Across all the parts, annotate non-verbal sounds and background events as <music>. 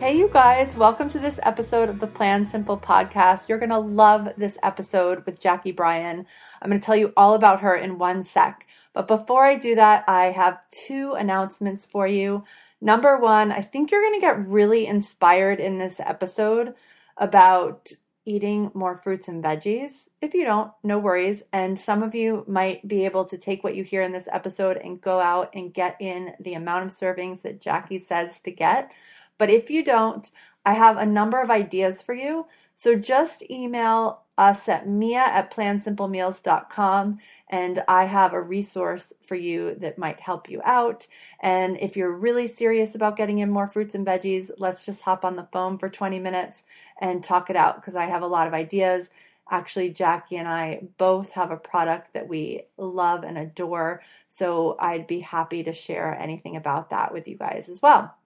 Hey, you guys, welcome to this episode of the Plan Simple podcast. You're going to love this episode with Jackie Bryan. I'm going to tell you all about her in one sec. But before I do that, I have two announcements for you. Number one, I think you're going to get really inspired in this episode about eating more fruits and veggies. If you don't, no worries. And some of you might be able to take what you hear in this episode and go out and get in the amount of servings that Jackie says to get. But if you don't, I have a number of ideas for you. So just email us at mia at plansimplemeals.com and I have a resource for you that might help you out. And if you're really serious about getting in more fruits and veggies, let's just hop on the phone for 20 minutes and talk it out because I have a lot of ideas. Actually, Jackie and I both have a product that we love and adore. So I'd be happy to share anything about that with you guys as well.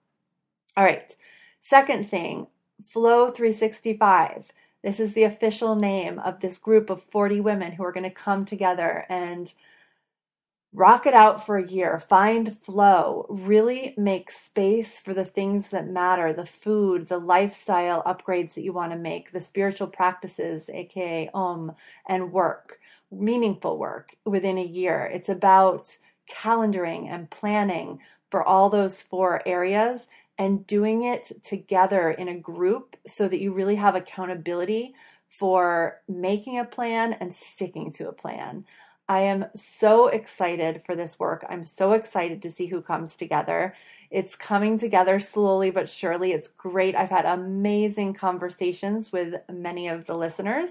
All right. Second thing, Flow 365. This is the official name of this group of 40 women who are going to come together and rock it out for a year, find flow, really make space for the things that matter the food, the lifestyle upgrades that you want to make, the spiritual practices, aka Om, and work, meaningful work within a year. It's about calendaring and planning for all those four areas and doing it together in a group so that you really have accountability for making a plan and sticking to a plan. I am so excited for this work. I'm so excited to see who comes together. It's coming together slowly but surely. It's great. I've had amazing conversations with many of the listeners,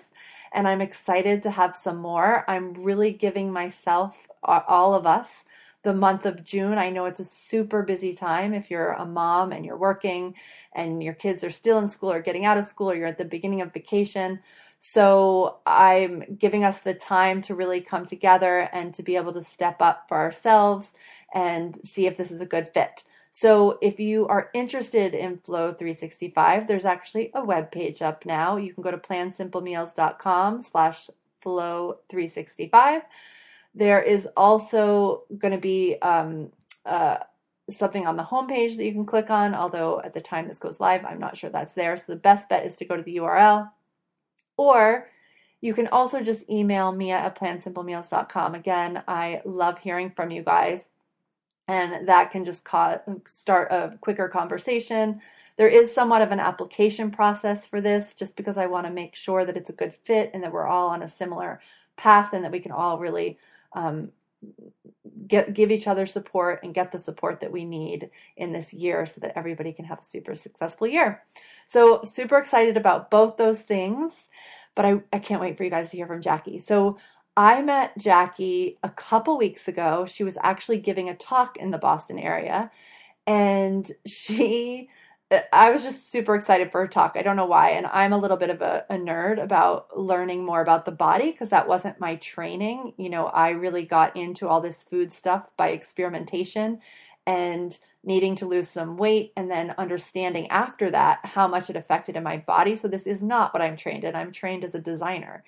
and I'm excited to have some more. I'm really giving myself, all of us, the month of June. I know it's a super busy time if you're a mom and you're working and your kids are still in school or getting out of school or you're at the beginning of vacation. So I'm giving us the time to really come together and to be able to step up for ourselves and see if this is a good fit. So if you are interested in Flow 365, there's actually a web page up now. You can go to plansimplemeals.com slash flow 365 there is also going to be um, uh, something on the homepage that you can click on, although at the time this goes live, I'm not sure that's there. So the best bet is to go to the URL. Or you can also just email me at plansimplemeals.com. Again, I love hearing from you guys, and that can just start a quicker conversation. There is somewhat of an application process for this, just because I want to make sure that it's a good fit and that we're all on a similar path and that we can all really um, get give each other support and get the support that we need in this year so that everybody can have a super successful year. So super excited about both those things, but I, I can't wait for you guys to hear from Jackie. So I met Jackie a couple weeks ago. She was actually giving a talk in the Boston area and she I was just super excited for her talk. I don't know why. And I'm a little bit of a, a nerd about learning more about the body because that wasn't my training. You know, I really got into all this food stuff by experimentation and needing to lose some weight and then understanding after that how much it affected in my body. So this is not what I'm trained in. I'm trained as a designer.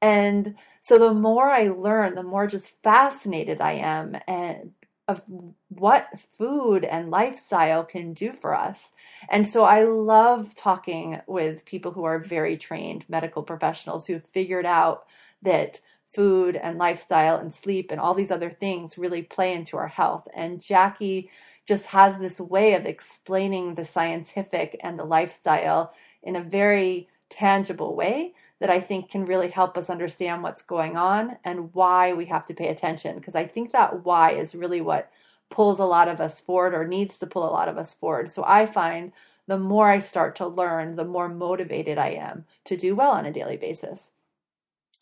And so the more I learn, the more just fascinated I am and of what food and lifestyle can do for us. And so I love talking with people who are very trained medical professionals who've figured out that food and lifestyle and sleep and all these other things really play into our health. And Jackie just has this way of explaining the scientific and the lifestyle in a very tangible way that I think can really help us understand what's going on and why we have to pay attention. Because I think that why is really what pulls a lot of us forward or needs to pull a lot of us forward. So I find the more I start to learn, the more motivated I am to do well on a daily basis.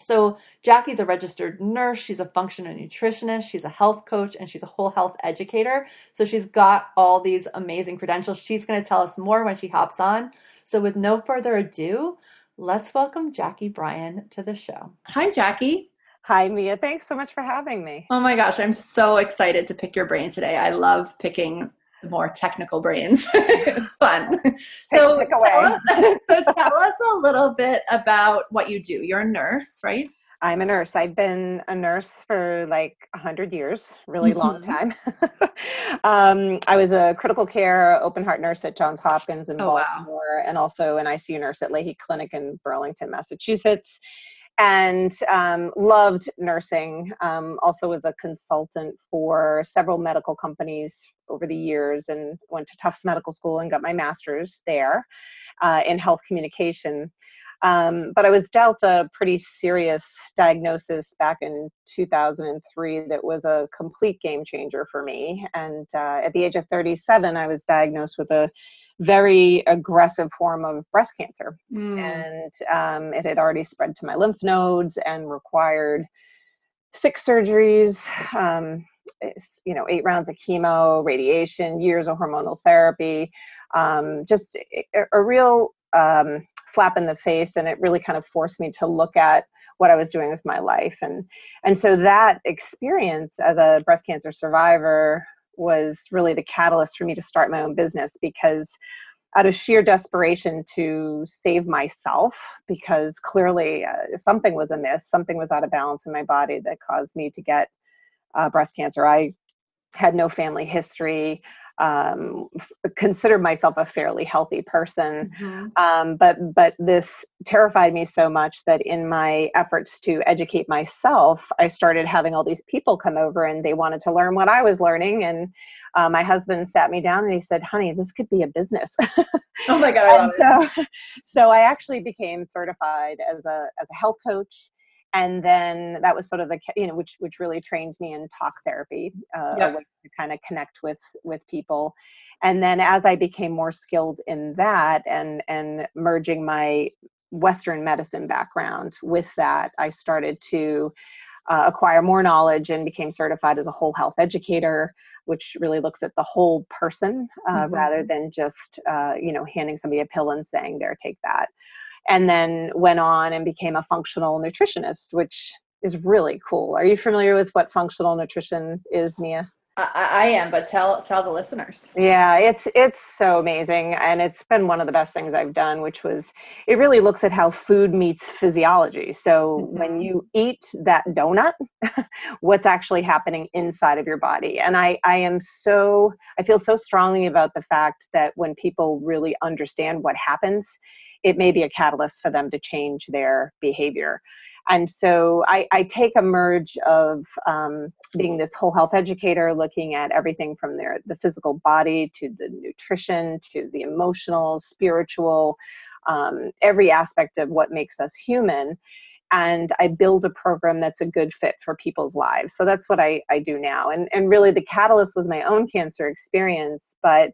So, Jackie's a registered nurse, she's a functional nutritionist, she's a health coach, and she's a whole health educator. So, she's got all these amazing credentials. She's going to tell us more when she hops on. So, with no further ado, let's welcome Jackie Bryan to the show. Hi, Jackie. Hi, Mia. Thanks so much for having me. Oh my gosh, I'm so excited to pick your brain today. I love picking more technical brains. <laughs> it's fun. <laughs> So tell, us, <laughs> so tell us a little bit about what you do. You're a nurse, right? I'm a nurse. I've been a nurse for like 100 years, really mm-hmm. long time. <laughs> um, I was a critical care open heart nurse at Johns Hopkins in oh, Baltimore wow. and also an ICU nurse at Lahey Clinic in Burlington, Massachusetts and um, loved nursing. Um, also was a consultant for several medical companies over the years and went to Tufts Medical School and got my master's there uh, in health communication. Um, but I was dealt a pretty serious diagnosis back in 2003 that was a complete game changer for me. And uh, at the age of 37, I was diagnosed with a very aggressive form of breast cancer. Mm. And um, it had already spread to my lymph nodes and required six surgeries, um, you know, eight rounds of chemo, radiation, years of hormonal therapy, um, just a, a real um, slap in the face. And it really kind of forced me to look at what I was doing with my life. And, and so that experience as a breast cancer survivor was really the catalyst for me to start my own business because out of sheer desperation to save myself because clearly uh, something was amiss something was out of balance in my body that caused me to get uh, breast cancer i had no family history um, considered myself a fairly healthy person. Mm-hmm. Um, but but this terrified me so much that in my efforts to educate myself, I started having all these people come over and they wanted to learn what I was learning. And uh, my husband sat me down and he said, "Honey, this could be a business." <laughs> oh my god! I so, so I actually became certified as a as a health coach and then that was sort of the you know which which really trained me in talk therapy uh, yep. to kind of connect with with people and then as i became more skilled in that and and merging my western medicine background with that i started to uh, acquire more knowledge and became certified as a whole health educator which really looks at the whole person uh, mm-hmm. rather than just uh, you know handing somebody a pill and saying there take that and then went on and became a functional nutritionist, which is really cool. Are you familiar with what functional nutrition is, Mia? I, I, am, but tell tell the listeners. Yeah, it's it's so amazing, and it's been one of the best things I've done. Which was, it really looks at how food meets physiology. So mm-hmm. when you eat that donut, <laughs> what's actually happening inside of your body? And I I am so I feel so strongly about the fact that when people really understand what happens, it may be a catalyst for them to change their behavior. And so I, I take a merge of um, being this whole health educator, looking at everything from their the physical body to the nutrition to the emotional, spiritual, um, every aspect of what makes us human. And I build a program that's a good fit for people's lives. So that's what I, I do now. And, and really, the catalyst was my own cancer experience. But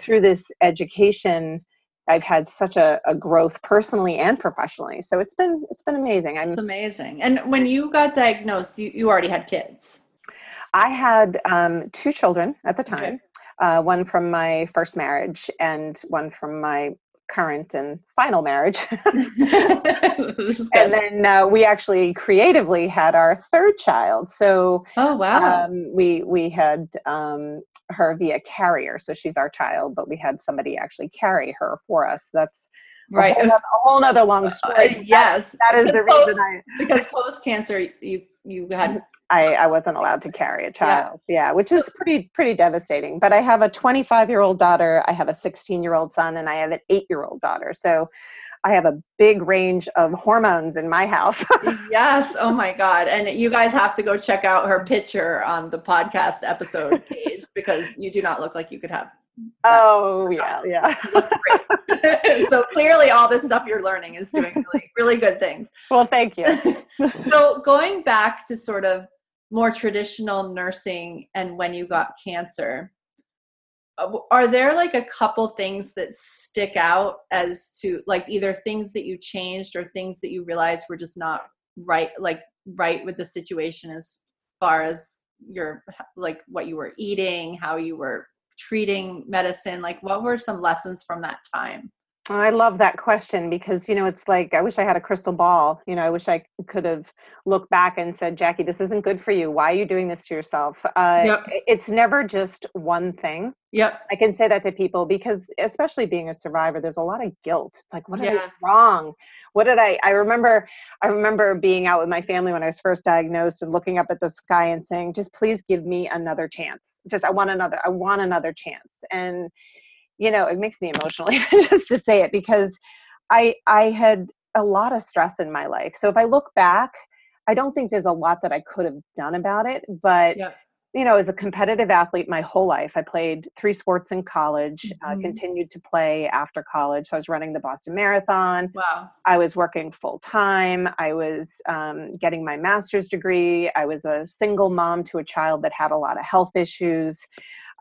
through this education, I've had such a, a, growth personally and professionally. So it's been it's been amazing. I'm, it's amazing. And when you got diagnosed, you, you already had kids. I had um, two children at the time. Okay. Uh, one from my first marriage and one from my current and final marriage. <laughs> and then uh, we actually creatively had our third child. So oh wow, um, we we had um, her via carrier. So she's our child, but we had somebody actually carry her for us. That's right. A whole, was, other, a whole other long uh, story. <laughs> Uh, yes, that, that is the post, reason I because post cancer you you had I, I wasn't allowed to carry a child. Yeah. yeah, which is pretty pretty devastating. But I have a 25 year old daughter, I have a 16 year old son, and I have an eight year old daughter. So I have a big range of hormones in my house. <laughs> yes. Oh my God. And you guys have to go check out her picture on the podcast episode <laughs> page because you do not look like you could have. Oh <laughs> yeah, yeah. so clearly all this stuff you're learning is doing really, really good things. Well, thank you. so going back to sort of more traditional nursing and when you got cancer, Uh, are there like a couple things that stick out as to like either things that you changed or things that you realized were just not right like right with the situation as far as your like what you were eating how you were treating medicine? Like what were some lessons from that time I love that question because you know it's like I wish I had a crystal ball. You know, I wish I could have looked back and said, "Jackie, this isn't good for you. Why are you doing this to yourself?" Uh, yep. It's never just one thing. Yep. I can say that to people because, especially being a survivor, there's a lot of guilt. It's like, what did yes. I do wrong? What did I? I remember. I remember being out with my family when I was first diagnosed and looking up at the sky and saying, "Just please give me another chance. Just I want another. I want another chance." And you know, it makes me emotional just <laughs> to say it because I I had a lot of stress in my life. So if I look back, I don't think there's a lot that I could have done about it. But yeah. you know, as a competitive athlete my whole life, I played three sports in college, uh, mm-hmm. uh, continued to play after college. So I was running the Boston Marathon. Wow. I was working full time. I was um, getting my master's degree. I was a single mom to a child that had a lot of health issues.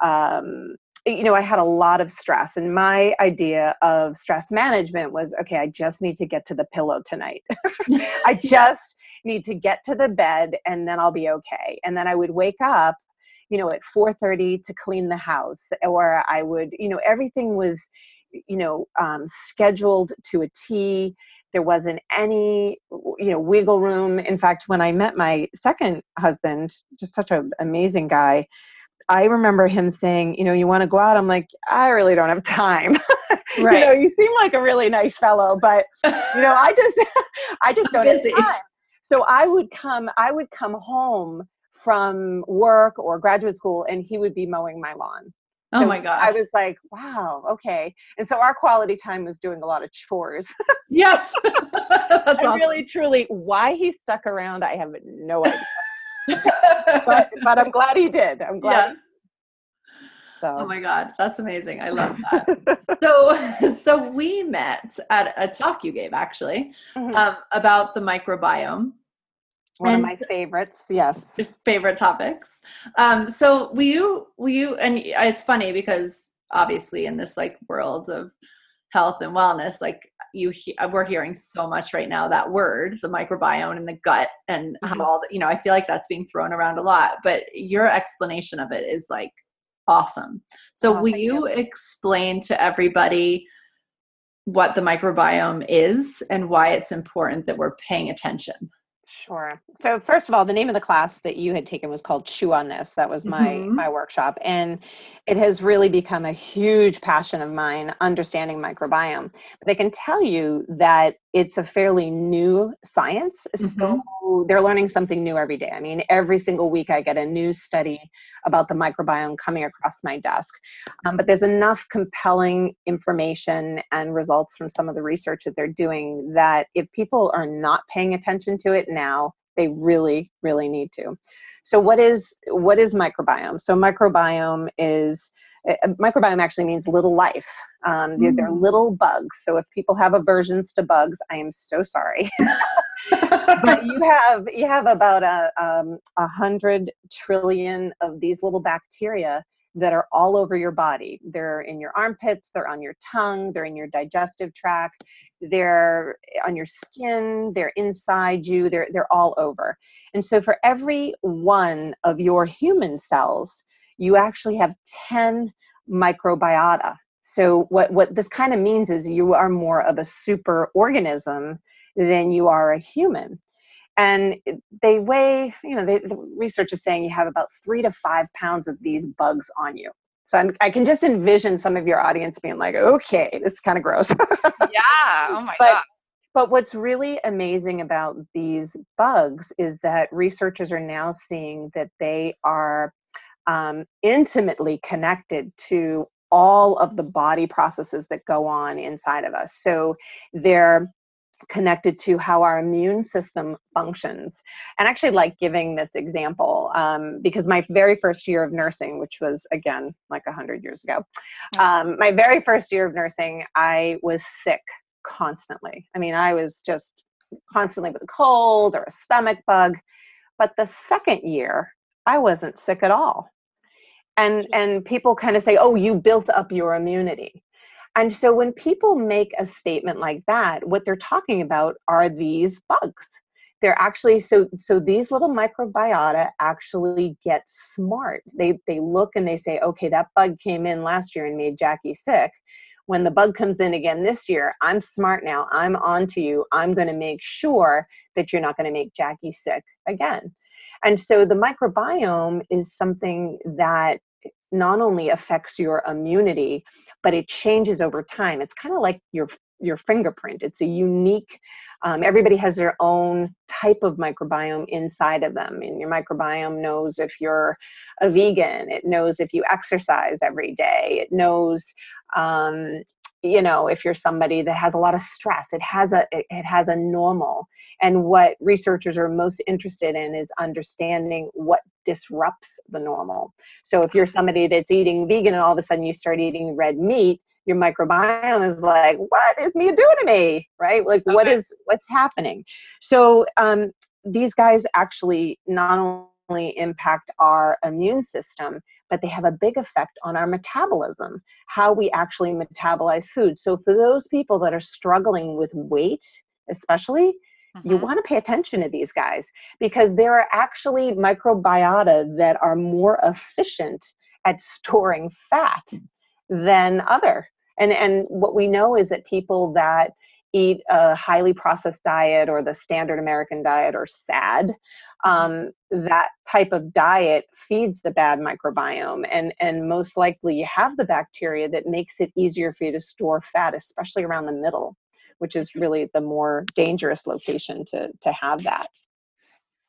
Um, you know, I had a lot of stress, and my idea of stress management was okay, I just need to get to the pillow tonight. <laughs> I <laughs> just need to get to the bed, and then I'll be okay. And then I would wake up, you know, at 4:30 to clean the house, or I would, you know, everything was, you know, um, scheduled to a T. There wasn't any, you know, wiggle room. In fact, when I met my second husband, just such an amazing guy I remember him saying, you know, you want to go out? I'm like, I really don't have time. Right. <laughs> you know, you seem like a really nice fellow, but you know, I just, <laughs> I just <laughs> don't have time. So I would come, I would come home from work or graduate school, and he would be mowing my lawn. Oh my god! I was like, wow, okay. And so our quality time was doing a lot of chores. yes, that's awesome. really, truly, why he stuck around, I have no idea but, but I'm glad he did. I'm glad. Yes. So. Oh my God, that's amazing. I love <laughs> that. so, <laughs> so we met at a talk you gave actually mm-hmm. um, about the microbiome. One and of my favorites, yes. Favorite topics. Um, so, will you, will you, and it's funny because obviously in this like world of health and wellness, like you he- uh, we're hearing so much right now that word the microbiome and the gut and mm-hmm. how all the, you know i feel like that's being thrown around a lot but your explanation of it is like awesome so oh, will you, you explain to everybody what the microbiome is and why it's important that we're paying attention Sure. So first of all, the name of the class that you had taken was called Chew on This. That was my mm-hmm. my workshop and it has really become a huge passion of mine understanding microbiome. But I can tell you that it's a fairly new science. Mm-hmm. So they're learning something new every day. I mean, every single week I get a new study about the microbiome coming across my desk. Um, but there's enough compelling information and results from some of the research that they're doing that if people are not paying attention to it now, they really, really need to. So what is what is microbiome? So microbiome is uh, microbiome actually means little life. Um, they're, they're, mm. little bugs. So if people have aversions to bugs, I am so sorry. <laughs> but you <laughs> have you have about a um, a hundred trillion of these little bacteria that are all over your body. They're in your armpits, they're on your tongue, they're in your digestive tract, they're eh, on your skin, they're inside you, they're they're all over. And so for every one of your human cells, you actually have 10 microbiota. So what, what this kind of means is you are more of a super organism than you are a human. And they weigh, you know, they, the research is saying you have about three to five pounds of these bugs on you. So I'm, i can just envision some of your audience being like, okay, this is kind of gross. yeah. Oh <laughs> my but, God. But what's really amazing about these bugs is that researchers are now seeing that they are um, intimately connected to all of the body processes that go on inside of us. So they're connected to how our immune system functions. And I actually like giving this example um, because my very first year of nursing, which was again like 100 years ago, um, my very first year of nursing, I was sick constantly. I mean, I was just constantly with a cold or a stomach bug. But the second year, I wasn't sick at all. And and people kind of say, "Oh, you built up your immunity." And so when people make a statement like that, what they're talking about are these bugs. they're actually so so these little microbiota actually get smart. They they look and they say okay that bug came in last year and made jackie sick. When the bug comes in again this year i'm smart now. I'm on to you. I'm going to make sure that you're not going to make jackie sick again. And so the microbiome is something that not only affects your immunity but it changes over time. It's kind of like your your fingerprint. It's a unique um, everybody has their own type of microbiome inside of them and your microbiome knows if you're a vegan it knows if you exercise every day it knows um, you know if you're somebody that has a lot of stress it has a it, it has a normal and what researchers are most interested in is understanding what disrupts the normal. So if you're somebody that's eating vegan and all of a sudden you start eating red meat your microbiome is like what is me doing to me? Right? Like okay. what is what's happening? So um, these guys actually not only impact our immune system but they have a big effect on our metabolism how we actually metabolize food. So for those people that are struggling with weight especially Mm-hmm. You want to pay attention to these guys because there are actually microbiota that are more efficient at storing fat than other. And and what we know is that people that eat a highly processed diet or the standard American diet or SAD, mm-hmm. um, that type of diet feeds the bad microbiome, and and most likely you have the bacteria that makes it easier for you to store fat, especially around the middle, which is really the more dangerous location to to have that.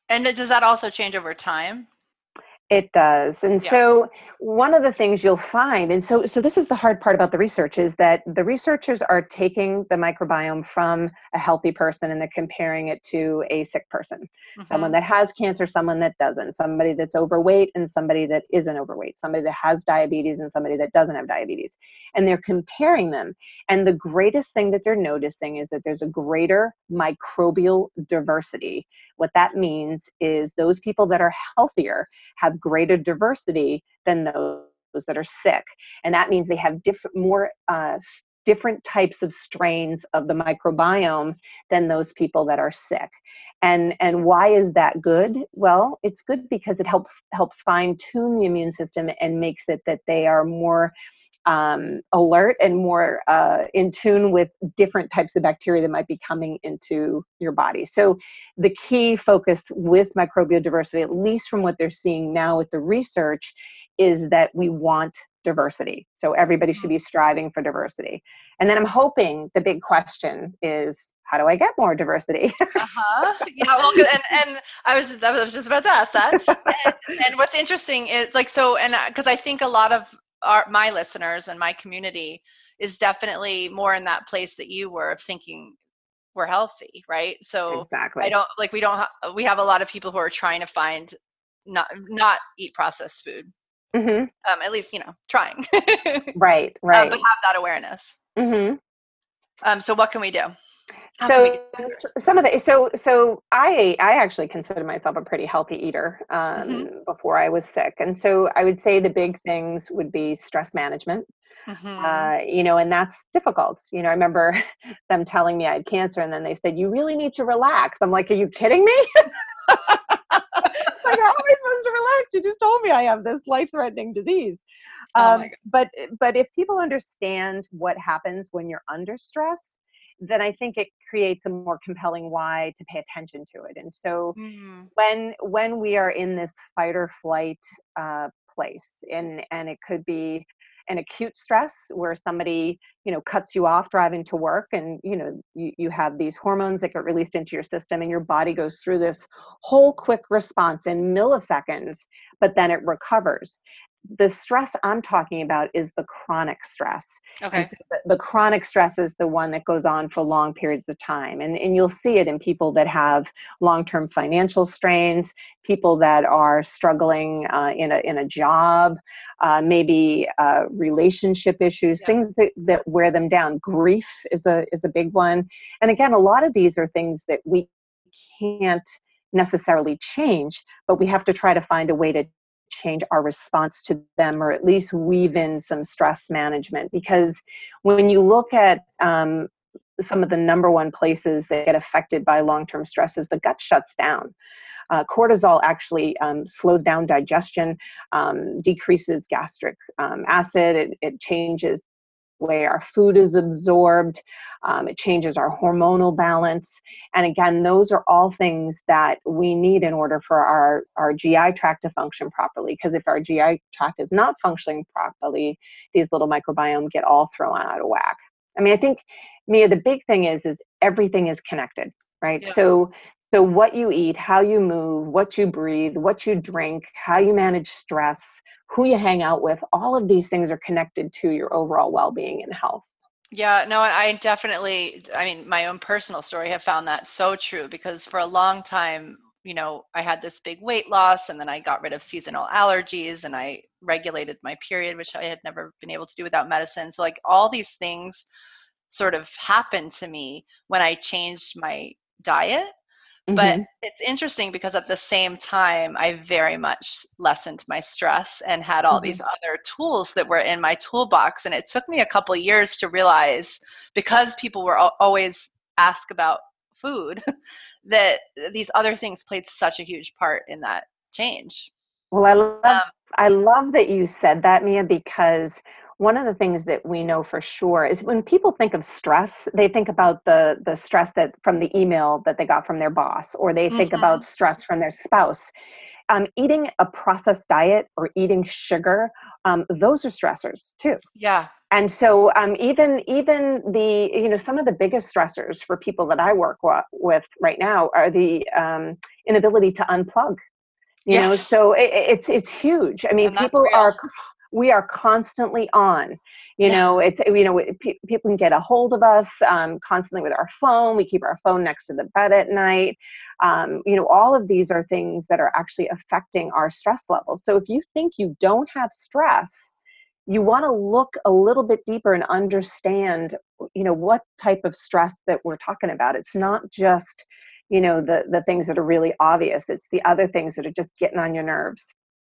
And does that also change over time? It does. And yeah. so one of the things you'll find, and so so this is the hard part about the research, is that the researchers are taking the microbiome from a healthy person and they're comparing it to a sick person. Mm-hmm. Someone that has cancer, someone that doesn't, somebody that's overweight and somebody that isn't overweight, somebody that has diabetes and somebody that doesn't have diabetes. And they're comparing them. And the greatest thing that they're noticing is that there's a greater microbial diversity what that means is those people that are healthier have greater diversity than those that are sick. And that means they have different, more uh, different types of strains of the microbiome than those people that are sick and and why is that good well it's good because it helps helps fine tune the immune system and makes it that they are more um, alert and more uh, in tune with different types of bacteria that might be coming into your body. So, the key focus with microbial diversity, at least from what they're seeing now with the research, is that we want diversity. So, everybody should be striving for diversity. And then I'm hoping the big question is how do I get more diversity? uh-huh. Yeah, well, and, and I was I was just about to ask that. And, and what's interesting is like so, and because uh, I think a lot of our my listeners and my community is definitely more in that place that you were of thinking we're healthy right? So exactly. i don't like we don't ha- we have a lot of people who are trying to find not not eat processed food. Mm-hmm. um at least you know trying. Right right <laughs> um, but have that awareness. Mm-hmm. um so what can we do so some of the so so i i actually consider myself a pretty healthy eater um, mm-hmm. before i was sick. And so i would say the big things would be stress management mm-hmm. uh, you know and that's difficult. You know i remember <laughs> them telling me i had cancer and then they said you really need to relax. I'm like are you kidding me? <laughs> Like how am i supposed to relax? You just told me i have this life-threatening disease. Oh um, but but if people understand what happens when you're under stress then I think it creates a more compelling why to pay attention to it. And so mm. when when we are in this fight or flight uh, place, and and it could be an acute stress where somebody you know cuts you off driving to work and you know you, you have these hormones that get released into your system and your body goes through this whole quick response in milliseconds but then it recovers the stress I'm talking about is the chronic stress. Okay. So the, the, chronic stress is the one that goes on for long periods of time. And, and you'll see it in people that have long term financial strains, people that are struggling uh, in, a, in a job, uh, maybe uh, relationship issues, yeah. things that, that wear them down. Grief is a, is a big one. And again, a lot of these are things that we can't necessarily change, but we have to try to find a way to change our response to them or at least weave in some stress management. Because when you look at um, some of the number one places that get affected by long-term stress is the gut shuts down. Uh, cortisol actually um, slows down digestion, um, decreases gastric um, acid, it, it, changes way our food is absorbed, um, it changes our hormonal balance. And again, those are all things that we need in order for our, our GI tract to function properly. Because if our GI tract is not functioning properly, these little microbiome get all thrown out of whack. I mean, I think Mia, the big thing is is everything is connected, right? Yeah. So so, what you eat, how you move, what you breathe, what you drink, how you manage stress, who you hang out with, all of these things are connected to your overall well being and health. Yeah, no, I definitely, I mean, my own personal story have found that so true because for a long time, you know, I had this big weight loss and then I got rid of seasonal allergies and I regulated my period, which I had never been able to do without medicine. So, like, all these things sort of happened to me when I changed my diet Mm-hmm. But it's interesting because at the same time, I very much lessened my stress and had all mm-hmm. these other tools that were in my toolbox. And it took me a couple years to realize because people were always ask about food <laughs> that these other things played such a huge part in that change. Well, I love um, I love that you said that, Mia, because one of the things that we know for sure is when people think of stress they think about the the stress that from the email that they got from their boss or they think mm-hmm. about stress from their spouse. Um, eating a processed diet or eating sugar um, those are stressors too. Yeah. And so um, even even the you know some of the biggest stressors for people that i work with right now are the um, inability to unplug. You yes. know so it, it's it's huge. I mean people are we are constantly on. You know it's you know people can get a hold of us um, constantly with our phone we keep our phone next to the bed at night. Um, you know all of these are things that are actually affecting our stress levels. So if you think you don't have stress you want to look a little bit deeper and understand you know what type of stress that we're talking about. It's not just you know the the things that are really obvious. It's the other things that are just getting on your nerves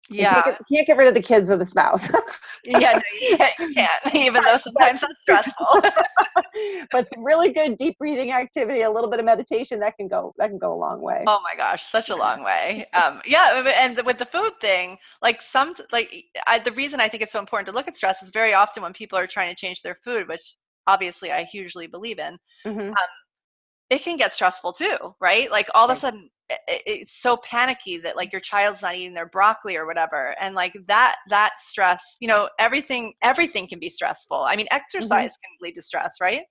yeah. You can't, get, you can't, get, rid of the kids or the spouse. <laughs> yeah, no, you <laughs> can't, you can't, even though sometimes that's stressful. <laughs> but some really good deep breathing activity, a little bit of meditation, that can go that can go a long way. Oh my gosh, such a long way. Um, yeah, and with the food thing, like some like I, the reason I think it's so important to look at stress is very often when people are trying to change their food, which obviously I hugely believe in. Mm-hmm. Um, it can get stressful too, right? Like all of a sudden it's so panicky that like your child's not eating their broccoli or whatever and like that that stress you know everything everything can be stressful i mean mm-hmm. exercise mm-hmm. can lead to stress right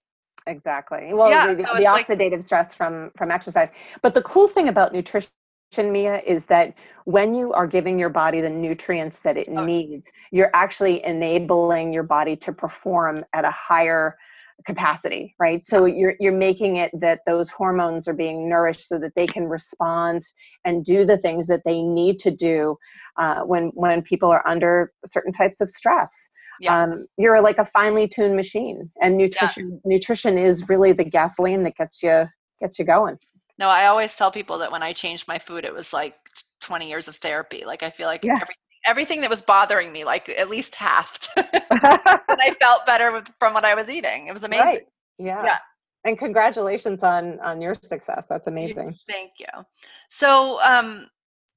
exactly well yeah, the, so the oxidative like, stress from from exercise but the cool thing about nutrition Mia, is that when you are giving your body the nutrients that it oh. needs, you're actually enabling your body to perform at a higher capacity right so you're you're making it that those hormones are being nourished so that they can respond and do the things that they need to do uh, when when people are under certain types of stress yeah. Um, you're like a finely tuned machine and nutrition yeah. nutrition is really the gasoline that gets you gets you going no i always tell people that when i changed my food it was like 20 years of therapy like i feel like yeah. every everything that was bothering me like at least halved and <laughs> i <laughs> felt better with, from what i was eating it was amazing right. yeah yeah and congratulations on on your success that's amazing thank you so um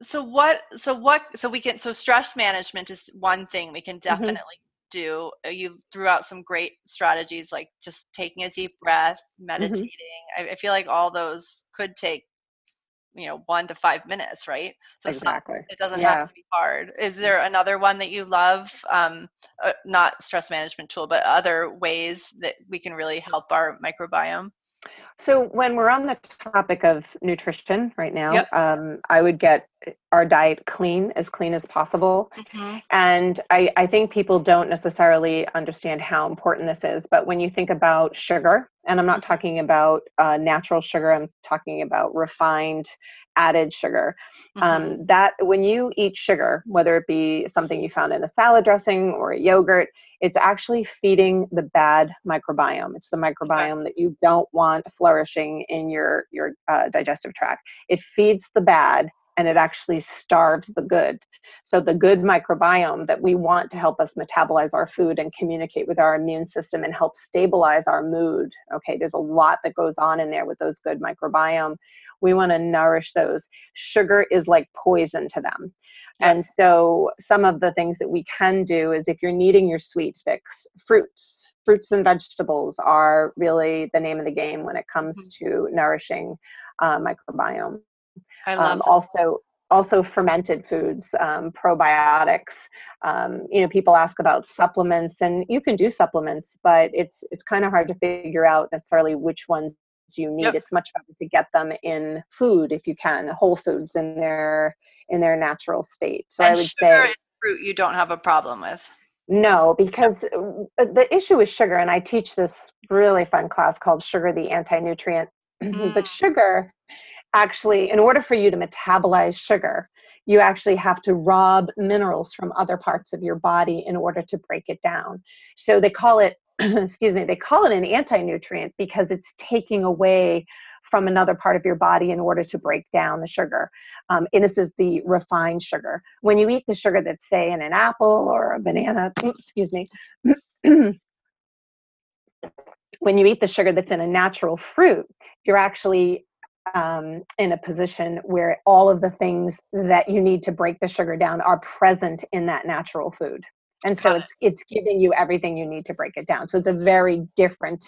so what so what so we can so stress management is one thing we can mm-hmm. definitely mm-hmm. do uh, you threw out some great strategies like just taking a deep breath mm-hmm. meditating mm-hmm. I, I feel like all those could take you know one to five minutes right so exactly. Not, it doesn't yeah. have to be hard is there another one that you love um, uh, not stress management tool but other ways that we can really help our microbiome so when we're on the topic of nutrition right now, yep. um, I would get our diet clean, as clean as possible. Mm-hmm. And I, I think people don't necessarily understand how important this is. But when you think about sugar, and I'm not mm-hmm. talking about uh, natural sugar, I'm talking about refined added sugar. Um, mm-hmm. Um, that when you eat sugar, whether it be something you found in a salad dressing or a yogurt, it's actually feeding the bad microbiome. It's the microbiome that you don't want flourishing in your your uh, digestive tract. It feeds the bad and it actually starves the good. So, the good microbiome that we want to help us metabolize our food and communicate with our immune system and help stabilize our mood. Okay, there's a lot that goes on in there with those good microbiome. We want to nourish those. Sugar is like poison to them. And so, some of the things that we can do is if you're needing your sweet fix, fruits, fruits and vegetables are really the name of the game when it comes mm-hmm. to nourishing uh, microbiome. I love um, also also fermented foods, um, probiotics. Um, you know, people ask about supplements, and you can do supplements, but it's it's kind of hard to figure out necessarily which ones you need. Yep. It's much better to get them in food if you can, whole foods in their in their natural state. So and I would say fruit you don't have a problem with. No, because uh, the issue with sugar, and I teach this really fun class called Sugar the Anti Nutrient. <clears throat> Mm. but sugar actually, in order for you to metabolize sugar, you actually have to rob minerals from other parts of your body in order to break it down. So they call it, <clears throat> excuse me, they call it an anti nutrient because it's taking away from another part of your body in order to break down the sugar. Um, and this is the refined sugar. When you eat the sugar that's, say, in an apple or a banana, <clears throat> excuse me, <clears throat> when you eat the sugar that's in a natural fruit, you're actually um, in a position where all of the things that you need to break the sugar down are present in that natural food. And so it's it's giving you everything you need to break it down. So it's a very different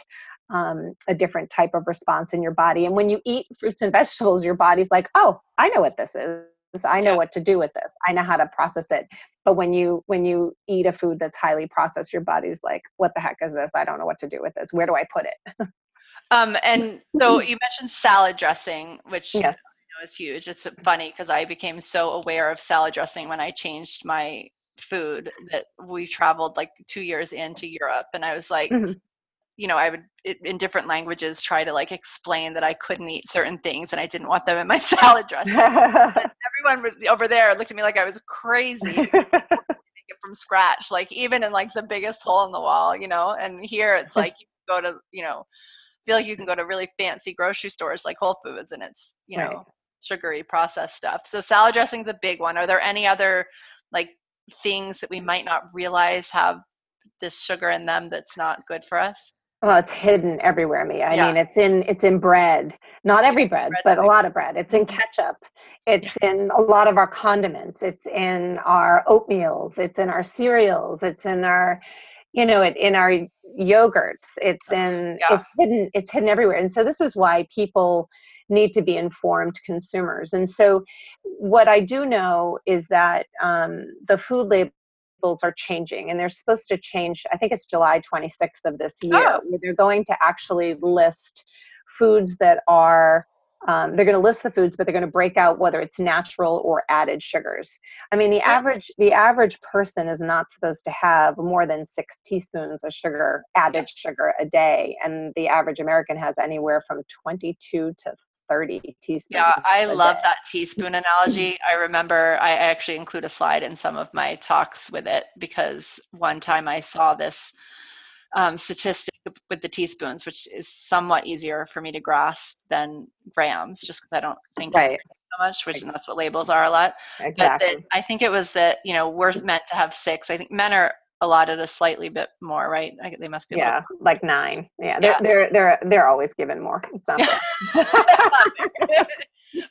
um, a different type of response in your body. And when you eat fruits and vegetables your body's like oh i know what this is. I know yeah. what to do with this. I know how to process it. But when you when you eat a food that's highly processed your body's like what the heck is this? I don't know what to do with this. Where do i put it <laughs> Um, and so <laughs> you mentioned salad dressing, which yes. know, is huge. It's funny because I became so aware of salad dressing when I changed my food that we traveled like two years into Europe, and I was like. Mm-hmm. You know, I would in different languages try to like explain that I couldn't eat certain things and I didn't want them in my <laughs> salad dressing. <laughs> everyone over there looked at me like I was crazy. from scratch, like even in like the biggest hole in the wall, you know. And here it's like you go to, you know, feel like you can go to really fancy grocery stores like Whole Foods and it's, you know, right. sugary processed stuff. So salad dressing is a big one. Are there any other like things that we might not realize have this sugar in them that's not good for us? Well, it's hidden everywhere, Mia. I yeah. mean, it's in it's in bread. Not every bread, bread but a lot of bread. It's in mm-hmm. ketchup. It's in a lot of our condiments. It's in our oatmeals. It's in our cereals. It's in our you know it in our yogurts it's in yeah. it's hidden it's hidden everywhere and so this is why people need to be informed consumers and so what i do know is that um, the food labels are changing and they're supposed to change i think it's july 26th of this year oh. where they're going to actually list foods that are um, they're going to list the foods but they're going to break out whether it's natural or added sugars i mean the average the average person is not supposed to have more than six teaspoons of sugar added sugar a day and the average american has anywhere from 22 to 30 teaspoons. Yeah, I love day. that teaspoon analogy. <laughs> I remember I actually include a slide in some of my talks with it because one time I saw this um, statistic with the teaspoons, which is somewhat easier for me to grasp than grams, just because I don't think right. so much, which and that's what labels are a lot. Exactly. But I think it was that you know we're meant to have six. I think men are allotted a slightly bit more, right? I, they must be. Yeah, like nine. Yeah, they're yeah. they're they're they're always given more. <laughs>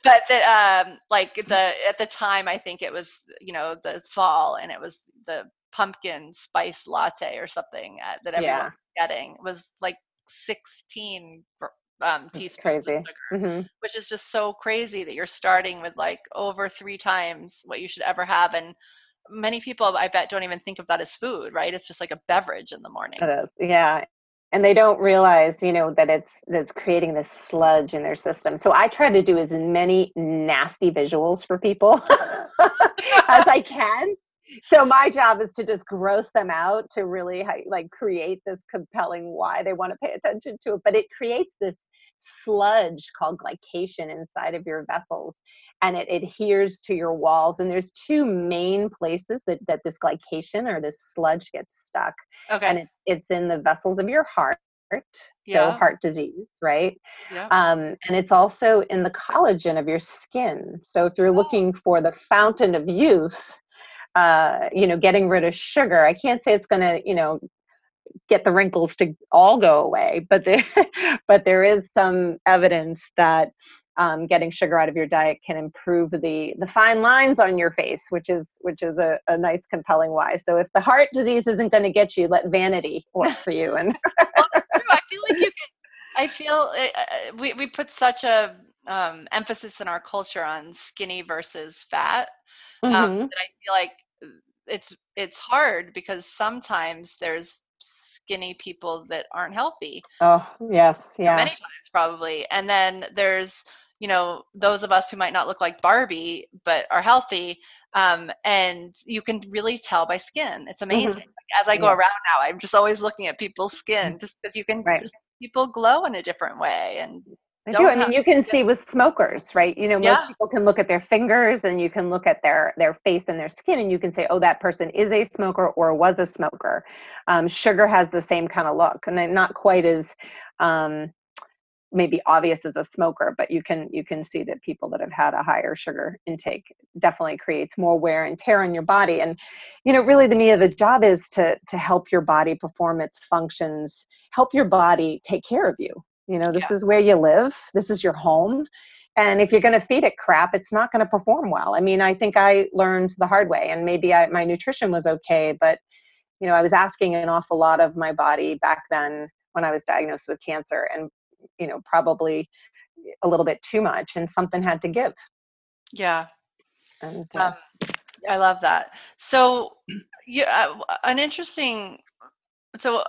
but that um like the at the time I think it was you know the fall and it was the pumpkin spice latte or something uh, that everyone yeah. was getting was like 16 um, teaspoons crazy. Sugar, mm-hmm. which is just so crazy that you're starting with like over three times what you should ever have. And many people, I bet, don't even think of that as food, right? It's just like a beverage in the morning. It is, yeah. And they don't realize, you know, that it's that's creating this sludge in their system. So I try to do as many nasty visuals for people <laughs> as I can so my job is to just gross them out to really like create this compelling why they want to pay attention to it but it creates this sludge called glycation inside of your vessels and it adheres to your walls and there's two main places that, that this glycation or this sludge gets stuck okay and it, it's in the vessels of your heart so heart disease, right? Yeah. Um, and it's also in the collagen of your skin. So if you're oh. looking for the fountain of youth, uh, you know, getting rid of sugar, I can't say it's going to, you know, get the wrinkles to all go away, but there, <laughs> but there is some evidence that um, getting sugar out of your diet can improve the the fine lines on your face, which is which is a, a nice compelling why. So if the heart disease isn't going to get you, let vanity work for you. And <laughs> well, I feel like you can. I feel uh, we we put such a um, emphasis in our culture on skinny versus fat um, mm-hmm. that I feel like it's it's hard because sometimes there's skinny people that aren't healthy. Oh yes, yeah. Many times probably, and then there's you know those of us who might not look like barbie but are healthy um, and you can really tell by skin it's amazing mm-hmm. as i go yeah. around now i'm just always looking at people's skin mm. just because you can right. just, people glow in a different way and I do. I mean, you can see with smokers, right? You know, most yeah. people can look at their fingers and you can look at their their face and their skin, and you can say, "Oh, that person is a smoker or was a smoker." Um, sugar has the same kind of look, and not quite as um, maybe obvious as a smoker but you can you can see that people that have had a higher sugar intake definitely creates more wear and tear on your body and you know really the me of the job is to to help your body perform its functions help your body take care of you you know this yeah. is where you live this is your home and if you're going to feed it crap it's not going to perform well. I mean i think i learned the hard way and maybe I, my nutrition was okay but you know i was asking an awful lot of my body back then when i was diagnosed with cancer and you know probably a little bit too much and something had to give. Yeah. And uh, um, i love that. So yeah uh, an interesting so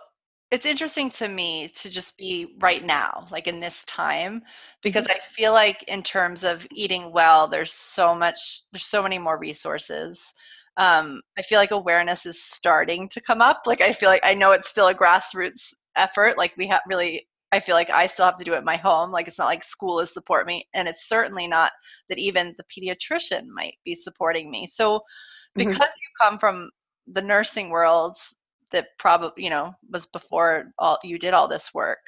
it's interesting to me to just be right now like in this time because mm-hmm. i feel like in terms of eating well there's so much there's so many more resources um, i feel like awareness is starting to come up like i feel like i know it's still a grassroots effort like we have really I feel like I still have to do it at my home. Like it's not like school is support me, and it's certainly not that even the pediatrician might be supporting me. So, mm-hmm. because mm-hmm. you come from the nursing world, that probably you know was before all you did all this work.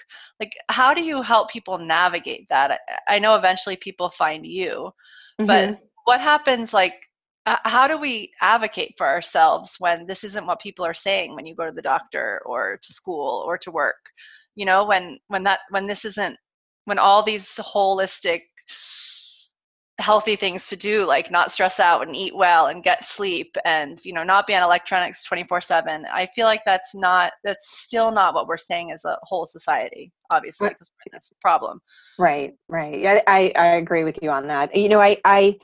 Like, how do you help people navigate that? I know eventually people find you, mm-hmm. but what happens? Like, how do we advocate for ourselves when this isn't what people are saying when you go to the doctor or to school or to work? you know when when that when this isn't when all these holistic healthy things to do like not stress out and eat well and get sleep and you know not be on electronics 24 7 i feel like that's not that's still not what we're saying as a whole society obviously because we're in this problem right right yeah I, I agree with you on that you know i i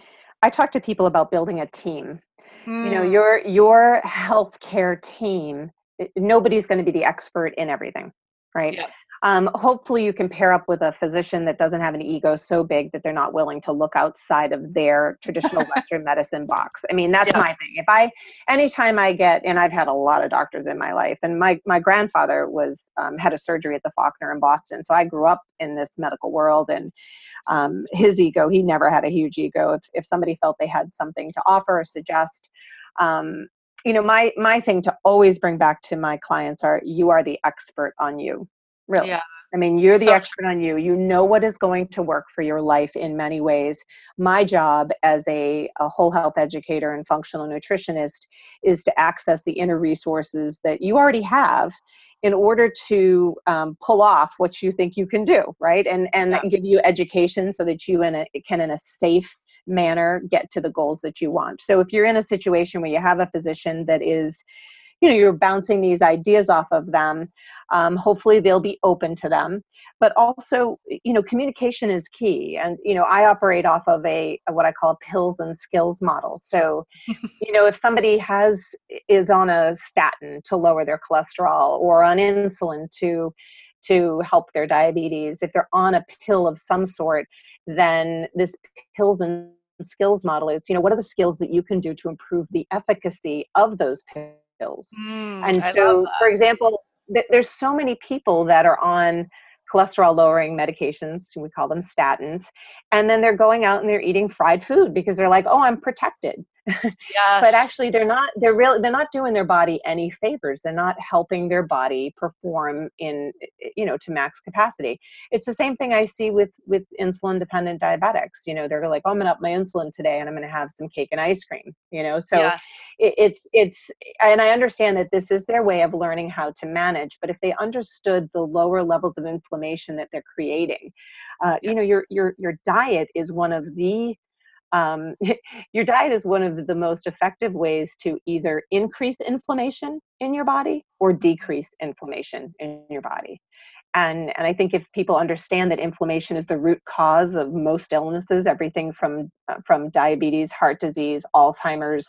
i talk to people about building a team mm. you know hmm. your your healthcare team nobody's going to be the expert in everything right? Yeah. Um, hopefully, you can pair up with a physician that doesn't have an ego so big that they're not willing to look outside of their traditional <laughs> Western medicine box. I mean, that's yeah. my thing. If I, anytime I get, and I've had a lot of doctors in my life, and my my grandfather was um, had a surgery at the Faulkner in Boston, so I grew up in this medical world, and um, his ego, he never had a huge ego. If if somebody felt they had something to offer or suggest, um, you know my my thing to always bring back to my clients are you are the expert on you really yeah. i mean you're the so, expert on you you know what is going to work for your life in many ways my job as a, a whole health educator and functional nutritionist is to access the inner resources that you already have in order to um, pull off what you think you can do right and and yeah. give you education so that you in a, can in a safe manner get to the goals that you want. So if you're in a situation where you have a physician that is, you know, you're bouncing these ideas off of them, um, hopefully they'll be open to them. But also, you know, communication is key. And, you know, I operate off of a, what I call a pills and skills model. So, <laughs> you know, if somebody has is on a statin to lower their cholesterol or on insulin to to help their diabetes, if they're on a pill of some sort, then this pills and skills model is you know what are the skills that you can do to improve the efficacy of those pills mm, and so for example there's so many people that are on cholesterol lowering medications we call them statins and then they're going out and they're eating fried food because they're like oh i'm protected <laughs> yes. but actually they're not they're really they're not doing their body any favors. They're not helping their body perform in you know to max capacity. It's the same thing i see with with insulin dependent diabetics. You know they're like oh, i'm gonna up my insulin today and i'm gonna have some cake and ice cream you know? So yeah. it, it's it's and i understand that this is their way of learning how to manage but if they understood the lower levels of inflammation that they're creating uh, you know your your your diet is one of the um, <laughs> your diet is one of the most effective ways to either increase inflammation in your body or decrease inflammation in your body. And and i think if people understand that inflammation is the root cause of most illnesses everything from uh, from diabetes heart disease alzheimer's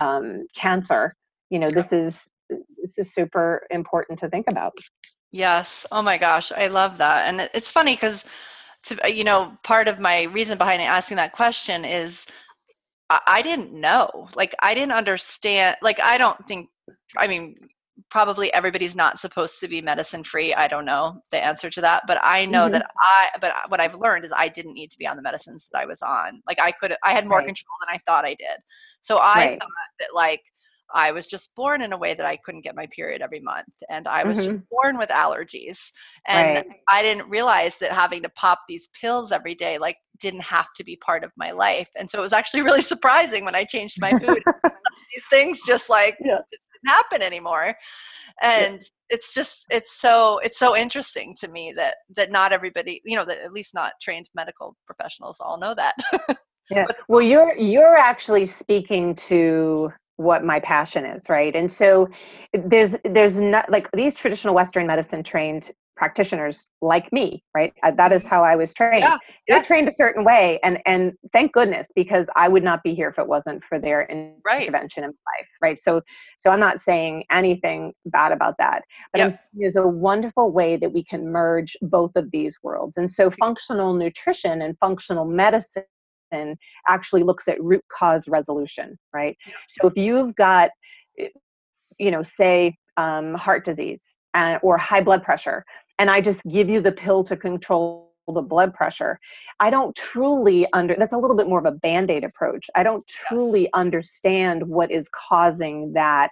um, cancer you know this is this is super important to think about. Yes. Oh my gosh. I love that. And it's funny because to uh, you know part of my reason behind asking that question is I, I didn't know like i didn't understand like i don't think i mean probably everybody's not supposed to be medicine free i don't know the answer to that but i know mm-hmm. that i but what i've learned is i didn't need to be on the medicines that i was on like i could i had more right. control than i thought i did so i right. thought that like I was just born in a way that I couldn't get my period every month. And I was mm-hmm. born with allergies. And right. I didn't realize that having to pop these pills every day, like, didn't have to be part of my life. And so it was actually <laughs> really surprising when I changed my food. <laughs> these things just like yeah. didn't happen anymore. And yeah. it's just it's so it's so interesting to me that that not everybody, you know, that at least not trained medical professionals all know that. <laughs> yeah. Well, you're you're actually speaking to what my passion is right and so there's there's not like these traditional western medicine trained practitioners like me right uh, that is mm-hmm. how i was trained yeah, they're yes. trained a certain way and and thank goodness because i would not be here if it wasn't for their intervention right. in life right so so i'm not saying anything bad about that but yep. there's a wonderful way that we can merge both of these worlds and so functional nutrition and functional medicine actually looks at root cause resolution, right? So if you've got, eh, you know, say um, heart disease and, or high blood pressure, and I just give you the pill to control the blood pressure i don't truly under that's a little bit more of a band-aid approach. I don't truly understand what is causing that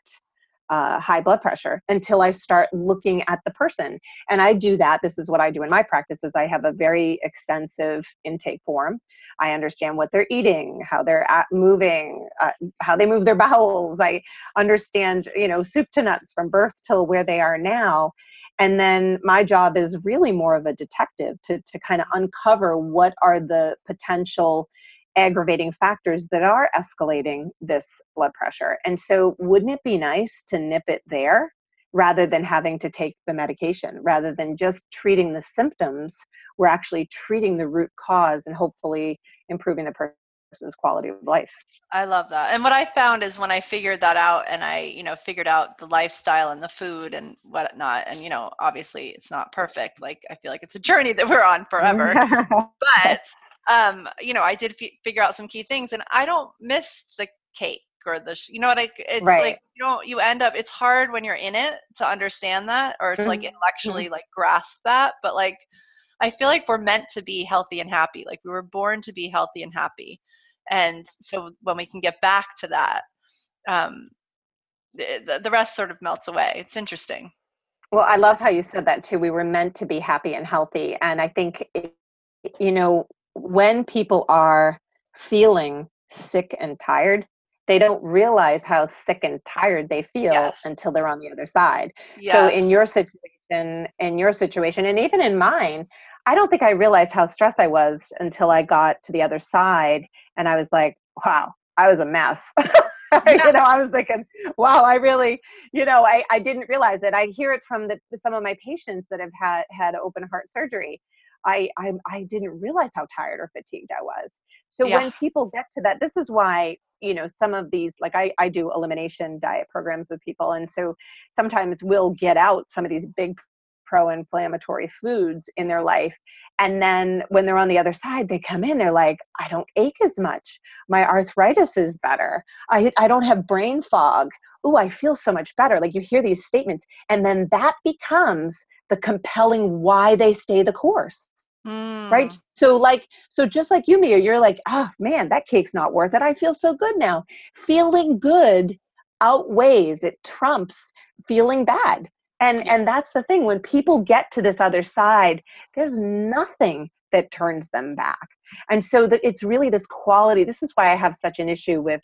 uh, high blood pressure until I start looking at the person. And I do that. This is what I do in my practice is I have a very extensive intake form. I understand what they're eating, how they're moving, uh, how they move their <laughs> bowels. I understand, you know, soup to nuts from birth till where they are now. And then my job is really more of a detective to, to kind of uncover what are the potential aggravating factors that are escalating this blood pressure. And so, wouldn't it be nice to nip it there rather than having to take the medication, rather than just treating the symptoms? We're actually treating the root cause and hopefully improving the person's quality of life. I love that. And what I found is when I figured that out and I, you know, figured out the lifestyle and the food and whatnot, and, you know, obviously it's not perfect. Like, I feel like it's a journey that we're on forever. <laughs> but um, you know, I did f- figure out some key things, and I don't miss the cake or the, sh- you know what I, it's right. like you know, you end up. It's hard when you're in it to understand that, or to mm-hmm. like intellectually mm-hmm. like grasp that. But like, I feel like we're meant to be healthy and happy. Like we were born to be healthy and happy, and so when we can get back to that, um, the, the rest sort of melts away. It's interesting. Well, I love how you said that too. We were meant to be happy and healthy. And I think, you know, when people are feeling sick and tired, they don't realize how sick and tired they feel yes. until they're on the other side. Yes. So in your situation, in your situation, and even in mine, I don't think I realized how stressed I was until I got to the other side and I was like, wow, I was a mess. Yeah. <laughs> <laughs> you know, I was thinking, wow, I really, you know, I, I didn't realize it. I hear it from the, some of my patients that have had, had open heart surgery I, I I didn't realize how tired or fatigued I was. So yeah. when people get to that, this is why you know some of these like I, I do elimination diet programs with people and so sometimes we'll get out some of these big pro-inflammatory foods in their life and then when they're on the other side they come in they're like i don't ache as much. My arthritis is better. I, I don't have brain fog. Oh i feel so much better. Like you hear these statements and then that becomes the compelling why they stay the course mm. right so like so just like you mia you're like oh man that cake's not worth it. I feel so good now. Feeling good outweighs it trumps feeling bad and yeah. and that's the thing when people get to this other side there's nothing that turns them back and so that it's really this quality this is why i have such an issue with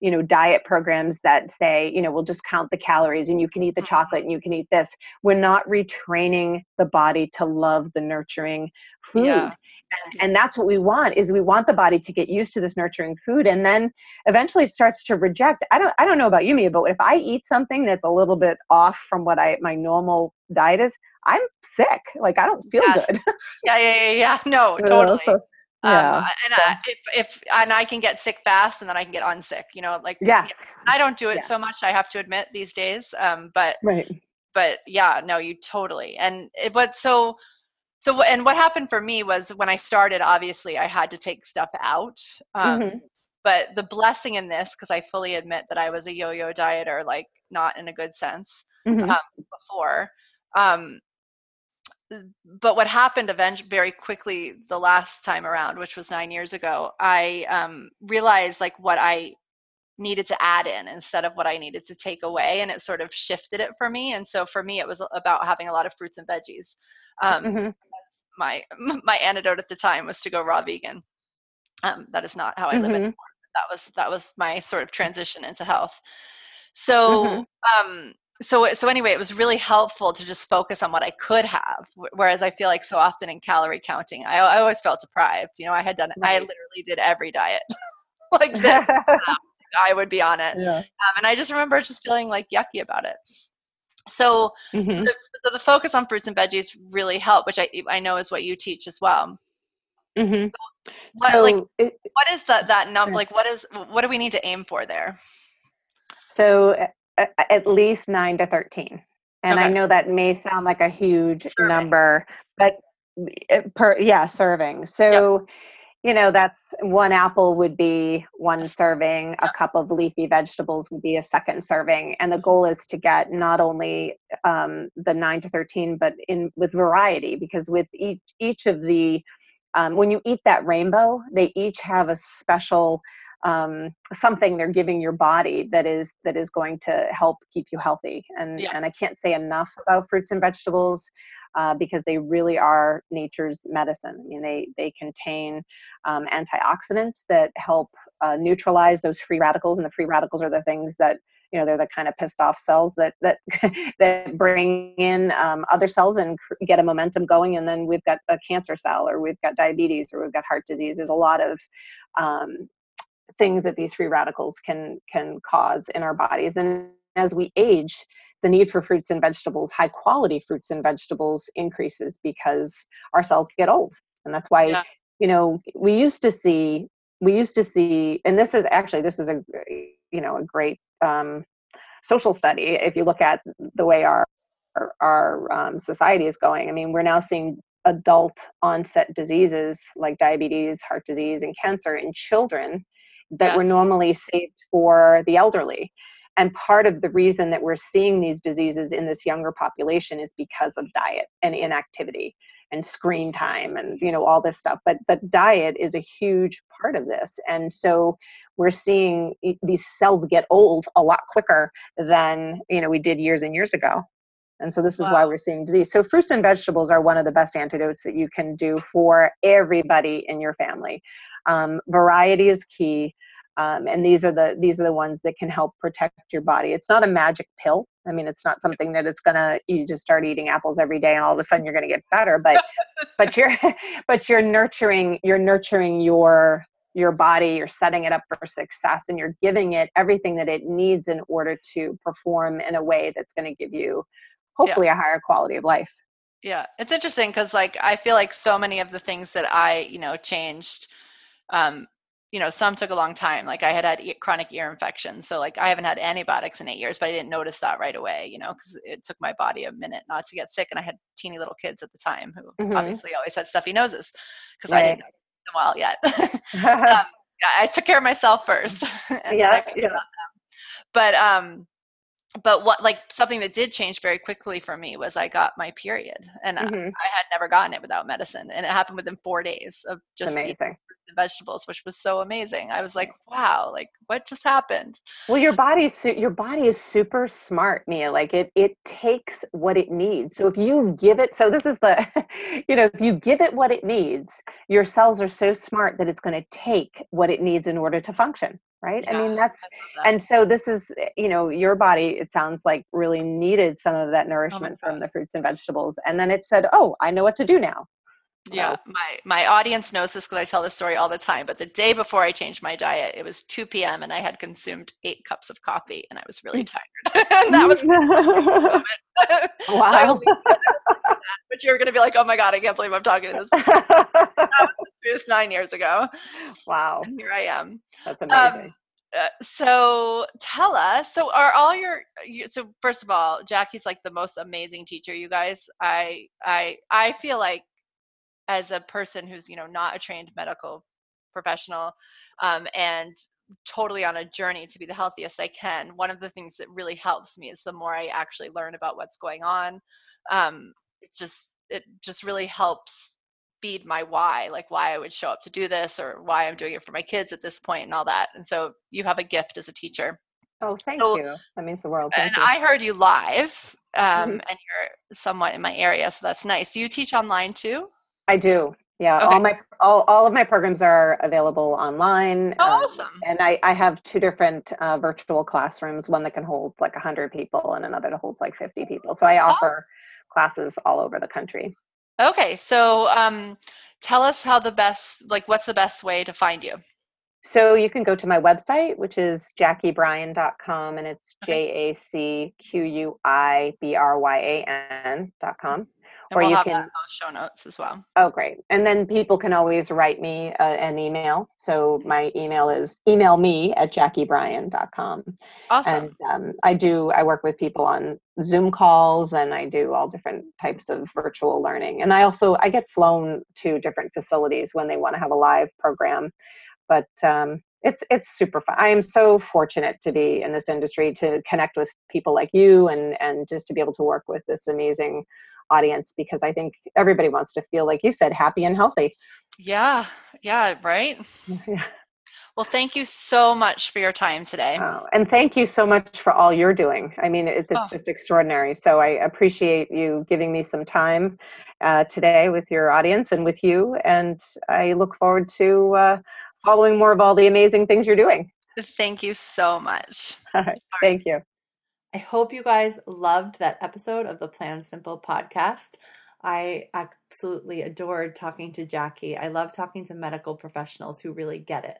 you know diet programs that say you know we'll just count the calories and you can eat the mm-hmm. chocolate and you can eat this we're not retraining the body to love the nurturing food yeah. And, and that's what we want is we want the body to get used to this nurturing food and then eventually it starts to reject i don't i don't know about you mia but if i eat something that's a little bit off from what i my normal diet is i'm sick like i don't feel yeah. good <laughs> yeah yeah yeah yeah <laughs> no totally <laughs> um, yeah. Um, and I, if, if and I can get sick fast, and then I can get unsick. You know, like yeah. I don't do it yeah. so much. I have to admit these days. Um, but right. But yeah, no, you totally. And it, but so so and what happened for me was when I started. Obviously, I had to take stuff out. Um, mm-hmm. But the blessing in this, because I fully admit that I was a yo-yo dieter, like not in a good sense mm-hmm. um, before. Um, but what happened eventually very quickly the last time around which was nine years ago i um, realized like what i needed to add in instead of what i needed to take away and it sort of shifted it for me and so for me it was about having a lot of fruits and veggies um, mm-hmm. My <laughs> my antidote at the time was to go raw vegan um, that is not how i live mm-hmm. anymore that was that was my sort of transition into health so mm-hmm. um so so anyway it was really helpful to just focus on what i could have whereas i feel like so often in calorie counting i, I always felt deprived you know i had done right. i literally did every diet <laughs> like this <laughs> i would be on it yeah. um, and i just remember just feeling like yucky about it so, mm-hmm. so, the, so, the, focus on fruits and veggies really helped which i i know is what you teach as well mm-hmm. so what, so like, it, what is that that number like what is what do we need to aim for there so at least 9 to 13 and okay. i know that may sound like a huge serving. number but eh, per yeah serving so yep. You know that's one apple would be one serving a cup of leafy vegetables would be a second serving and the goal is to get not only um, the 9 to 13 but in with variety because with each each of the um, when you eat that rainbow they each have a special um, something they're giving your body that is that is going to help keep you healthy and yeah. and i can't say enough about fruits and vegetables uh, because they really are nature's medicine. I mean, they they contain um, antioxidants that help uh, neutralize those free radicals and the free radicals are the things that you know they're the kind of pissed off cells that that <laughs> that bring in um, other cells and get a momentum going and then we've got a cancer cell or we've got diabetes or we've got heart disease. There's a lot of um, things that these free radicals can can cause in our bodies. And as we age the need for fruits and vegetables high quality fruits and vegetables increases because our cells get old and that's why yeah. you know we used to see we used to see and this is actually this is a you know a great um, social study if you look at the way our our, our um, society is going i mean we're now seeing adult onset diseases like diabetes heart disease and cancer in children that yeah. were normally saved for the elderly. And part of the reason that we're seeing these diseases in this younger population is because of diet and inactivity and screen time and you know all this stuff. But but diet is a huge part of this. And so we're seeing these cells get old a lot quicker than you know we did years and years ago. And so this is wow. why we're seeing disease. So fruits and vegetables are one of the best antidotes that you can do for everybody in your family. Um, variety is key. Um, and these are the these are the ones that can help protect your body. It's not a magic pill. I mean, it's not something that it's gonna you just start eating apples every day and all of a sudden you're gonna get better. But <laughs> but you're but you're nurturing you're nurturing your your body. You're setting it up for success, and you're giving it everything that it needs in order to perform in a way that's going to give you hopefully yeah. a higher quality of life. Yeah, it's interesting because like I feel like so many of the things that I you know changed um, you know, some took a long time. Like I had had chronic ear infections, so like I haven't had antibiotics in eight years, but I didn't notice that right away. You know, because it took my body a minute not to get sick, and I had teeny little kids at the time who mm-hmm. obviously always had stuffy noses because right. I didn't know them well yet. <laughs> <laughs> um, I took care of myself first. <laughs> yeah, yeah. But um, but what like something that did change very quickly for me was I got my period, and mm-hmm. I, I, had never gotten it without medicine, and it happened within four days of just amazing vegetables, which was so amazing. I was like, wow, like what just happened? Well, your body's your body is super smart, Mia. Like it it takes what it needs. So if you give it, so this is the, <laughs> you know, if you give it what it needs, your cells are so smart that it's going to take what it needs in order to function right yeah, i mean that's I that. and so this is eh, you know your body it sounds like really needed some of that oh nourishment oh from the fruits and vegetables and then it said oh i know what to do now yeah so. my my audience knows this because i tell this story all the time but the day before i changed my diet it was 2 p.m and i had consumed eight cups of coffee and i was really mm. tired <laughs> and that was <laughs> <laughs> wow but you're going to be like oh my god i can't believe i'm talking to this nine years ago. Wow. And here I am. That's um, amazing. Um, uh, so tell us so are all your you, so first of all jacqui's like the most amazing teacher you guys i i i feel like as a person who's you know not a trained medical professional um, and totally on a journey to be the healthiest i can one of the things that really helps me is the more i actually learn about what's going on um, it just it just really helps feed my why, like why I would show up to do this or why I'm doing it for my kids at this point and all that. And so you have a gift as a teacher. Oh, thank so, you. That means the world. Thank and you. I heard you live, um, mm-hmm. and you're somewhat in my area, so that's nice. Do you teach online too? I do. Yeah, okay. all my all, all of my programs are available online. Oh, um, awesome! And I I have two different uh, virtual classrooms. One that can hold like hundred people, and another that holds like fifty people. So I oh. offer oh. classes all over the country. Okay, so um, tell us how the best, like, what's the best way to find you? So you can go to my website, which is jacquibryan.com, and it's J A C Q U I B R Y A N.com. Or we'll you can show notes as well. Oh, great! And then people can always write me uh, an email. So my email is email me at jacquibryan.com. Awesome. And um, I do. I work with people on Zoom calls, and I do all different types of virtual learning. And I also I get flown to different facilities when they want to have a live program. But um, it's it's super fun. I am so fortunate to be in this industry to connect with people like you and and just to be able to work with this amazing audience because I think everybody wants to feel like you said happy and healthy. Yeah. Yeah, right? <laughs> Yeah. Well, thank you so much for your time today. Oh, and thank you so much for all you're doing. I mean, it's, it's oh. just extraordinary. So I appreciate you giving me some time uh, today with your audience and with you. And I look forward to uh, following more of all the amazing things you're doing. Thank you so much. <laughs> All right. Thank you. I hope you guys loved that episode of the Plan Simple podcast. I absolutely adored talking to Jacqui. I love talking to medical professionals who really get it.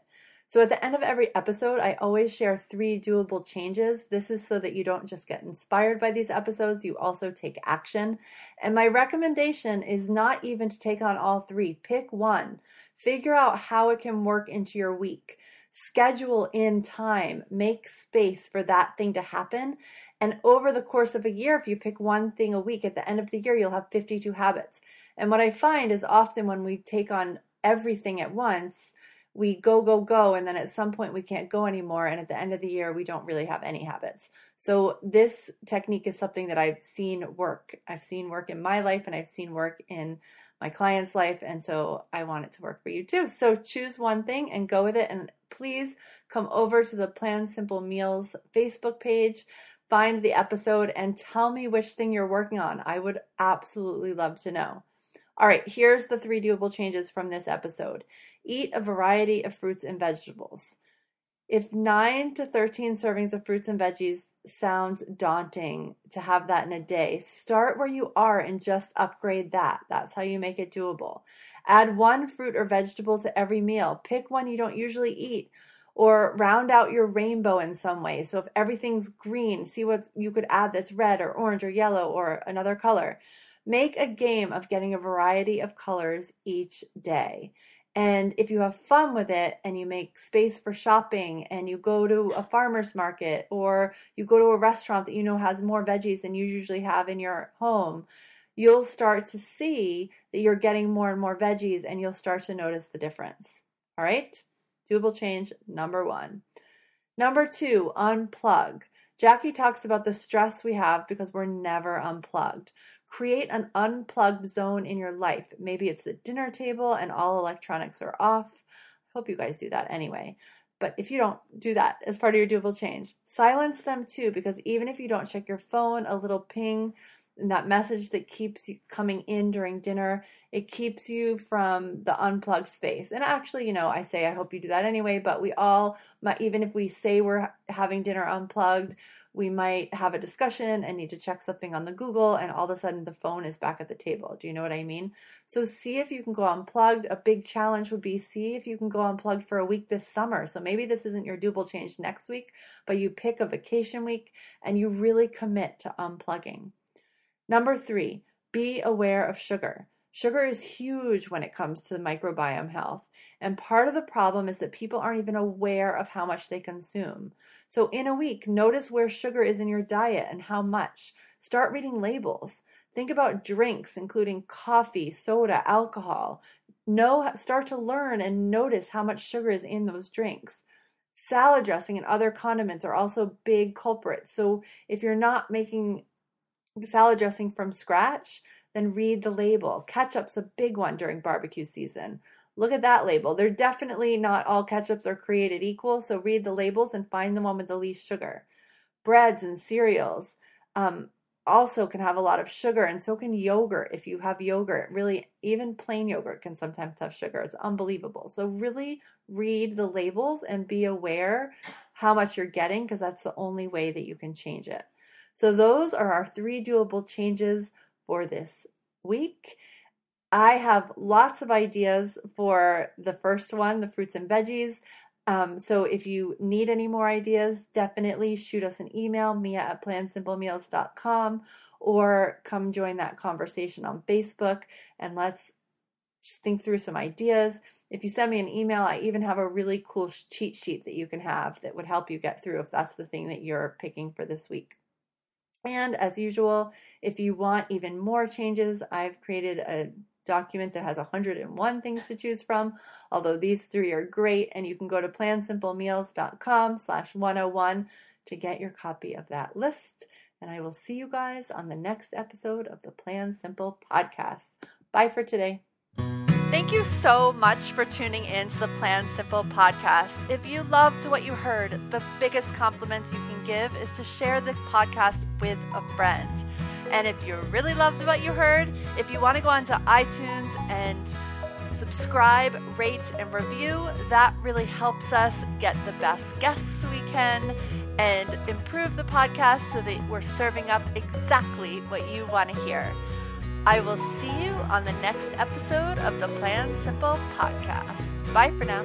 So, at the end of every episode, I always share three doable changes. This is so that you don't just get inspired by these episodes, you also take action. And my recommendation is not even to take on all three, pick one. Figure out how it can work into your week schedule in time, make space for that thing to happen. And over the course of a year, if you pick one thing a week, at the end of the year, you'll have 52 habits. And what I find is often when we take on everything at once, we go, go, go, and then at some point we can't go anymore. And at the end of the year, we don't really have any habits. So, this technique is something that I've seen work. I've seen work in my life and I've seen work in my client's life. And so I want it to work for you too. So choose one thing and go with it. And please come over to the Plan Simple Meals Facebook page, find the episode, and tell me which thing you're working on. I would absolutely love to know. All right, here's the three doable changes from this episode eat a variety of fruits and vegetables. If 9 to 13 servings of fruits and veggies sounds daunting to have that in a day, start where you are and just upgrade that. That's how you make it doable. Add one fruit or vegetable to every meal. Pick one you don't usually eat or round out your rainbow in some way. So if everything's green, see what you could add that's red or orange or yellow or another color. Make a game of getting a variety of colors each day. And if you have fun with it and you make space for shopping and you go to a farmer's market or you go to a restaurant that you know has more veggies than you usually have in your home, you'll start to see that you're getting more and more veggies and you'll start to notice the difference. All right? Doable change number one. Number two, unplug. Jacqui talks about the stress we have because we're never unplugged. Create an unplugged zone in your life. Maybe it's the dinner table and all electronics are off. I hope you guys do that anyway. But if you don't do that as part of your doable change, silence them too, because even if you don't check your phone, a little ping and that message that keeps you coming in during dinner, it keeps you from the unplugged space. And actually, you know, I say I hope you do that anyway, but we all, even if we say we're having dinner unplugged, we might have a discussion and need to check something on the Google, and all of a sudden the phone is back at the table. Do you know what I mean? So, see if you can go unplugged. A big challenge would be see if you can go unplugged for a week this summer. So, maybe this isn't your doable change next week, but you pick a vacation week and you really commit to unplugging. Number three, be aware of sugar. Sugar is huge when it comes to microbiome health. And part of the problem is that people aren't even aware of how much they consume. So, in a week, notice where sugar is in your diet and how much. Start reading labels. Think about drinks, including coffee, soda, alcohol. Know, start to learn and notice how much sugar is in those drinks. Salad dressing and other condiments are also big culprits. So, if you're not making salad dressing from scratch, then read the label. Ketchup's a big one during barbecue season. Look at that label. They're definitely not all ketchups are created equal, so read the labels and find the one with the least sugar. Breads and cereals um, also can have a lot of sugar, and so can yogurt. If you have yogurt, really, even plain yogurt can sometimes have sugar. It's unbelievable. So, really read the labels and be aware how much you're getting because that's the only way that you can change it. So, those are our three doable changes for this week. I have lots of ideas for the first one, the fruits and veggies. Um, so if you need any more ideas, definitely shoot us an email, mia at plansimplemeals.com, or come join that conversation on Facebook and let's think through some ideas. If you send me an email, I even have a really cool cheat sheet that you can have that would help you get through if that's the thing that you're picking for this week. And as usual, if you want even more changes, I've created a document that has 101 things to choose from, although these three are great, and you can go to plansimplemeals.com slash 101 to get your copy of that list. And I will see you guys on the next episode of the Plan Simple podcast. Bye for today. Thank you so much for tuning in to the Plan Simple podcast. If you loved what you heard, the biggest compliment you can give is to share the podcast with a friend. And if you really loved what you heard, if you want to go onto iTunes and subscribe, rate, and review, that really helps us get the best guests we can and improve the podcast so that we're serving up exactly what you want to hear. I will see you on the next episode of the Plan Simple podcast. Bye for now.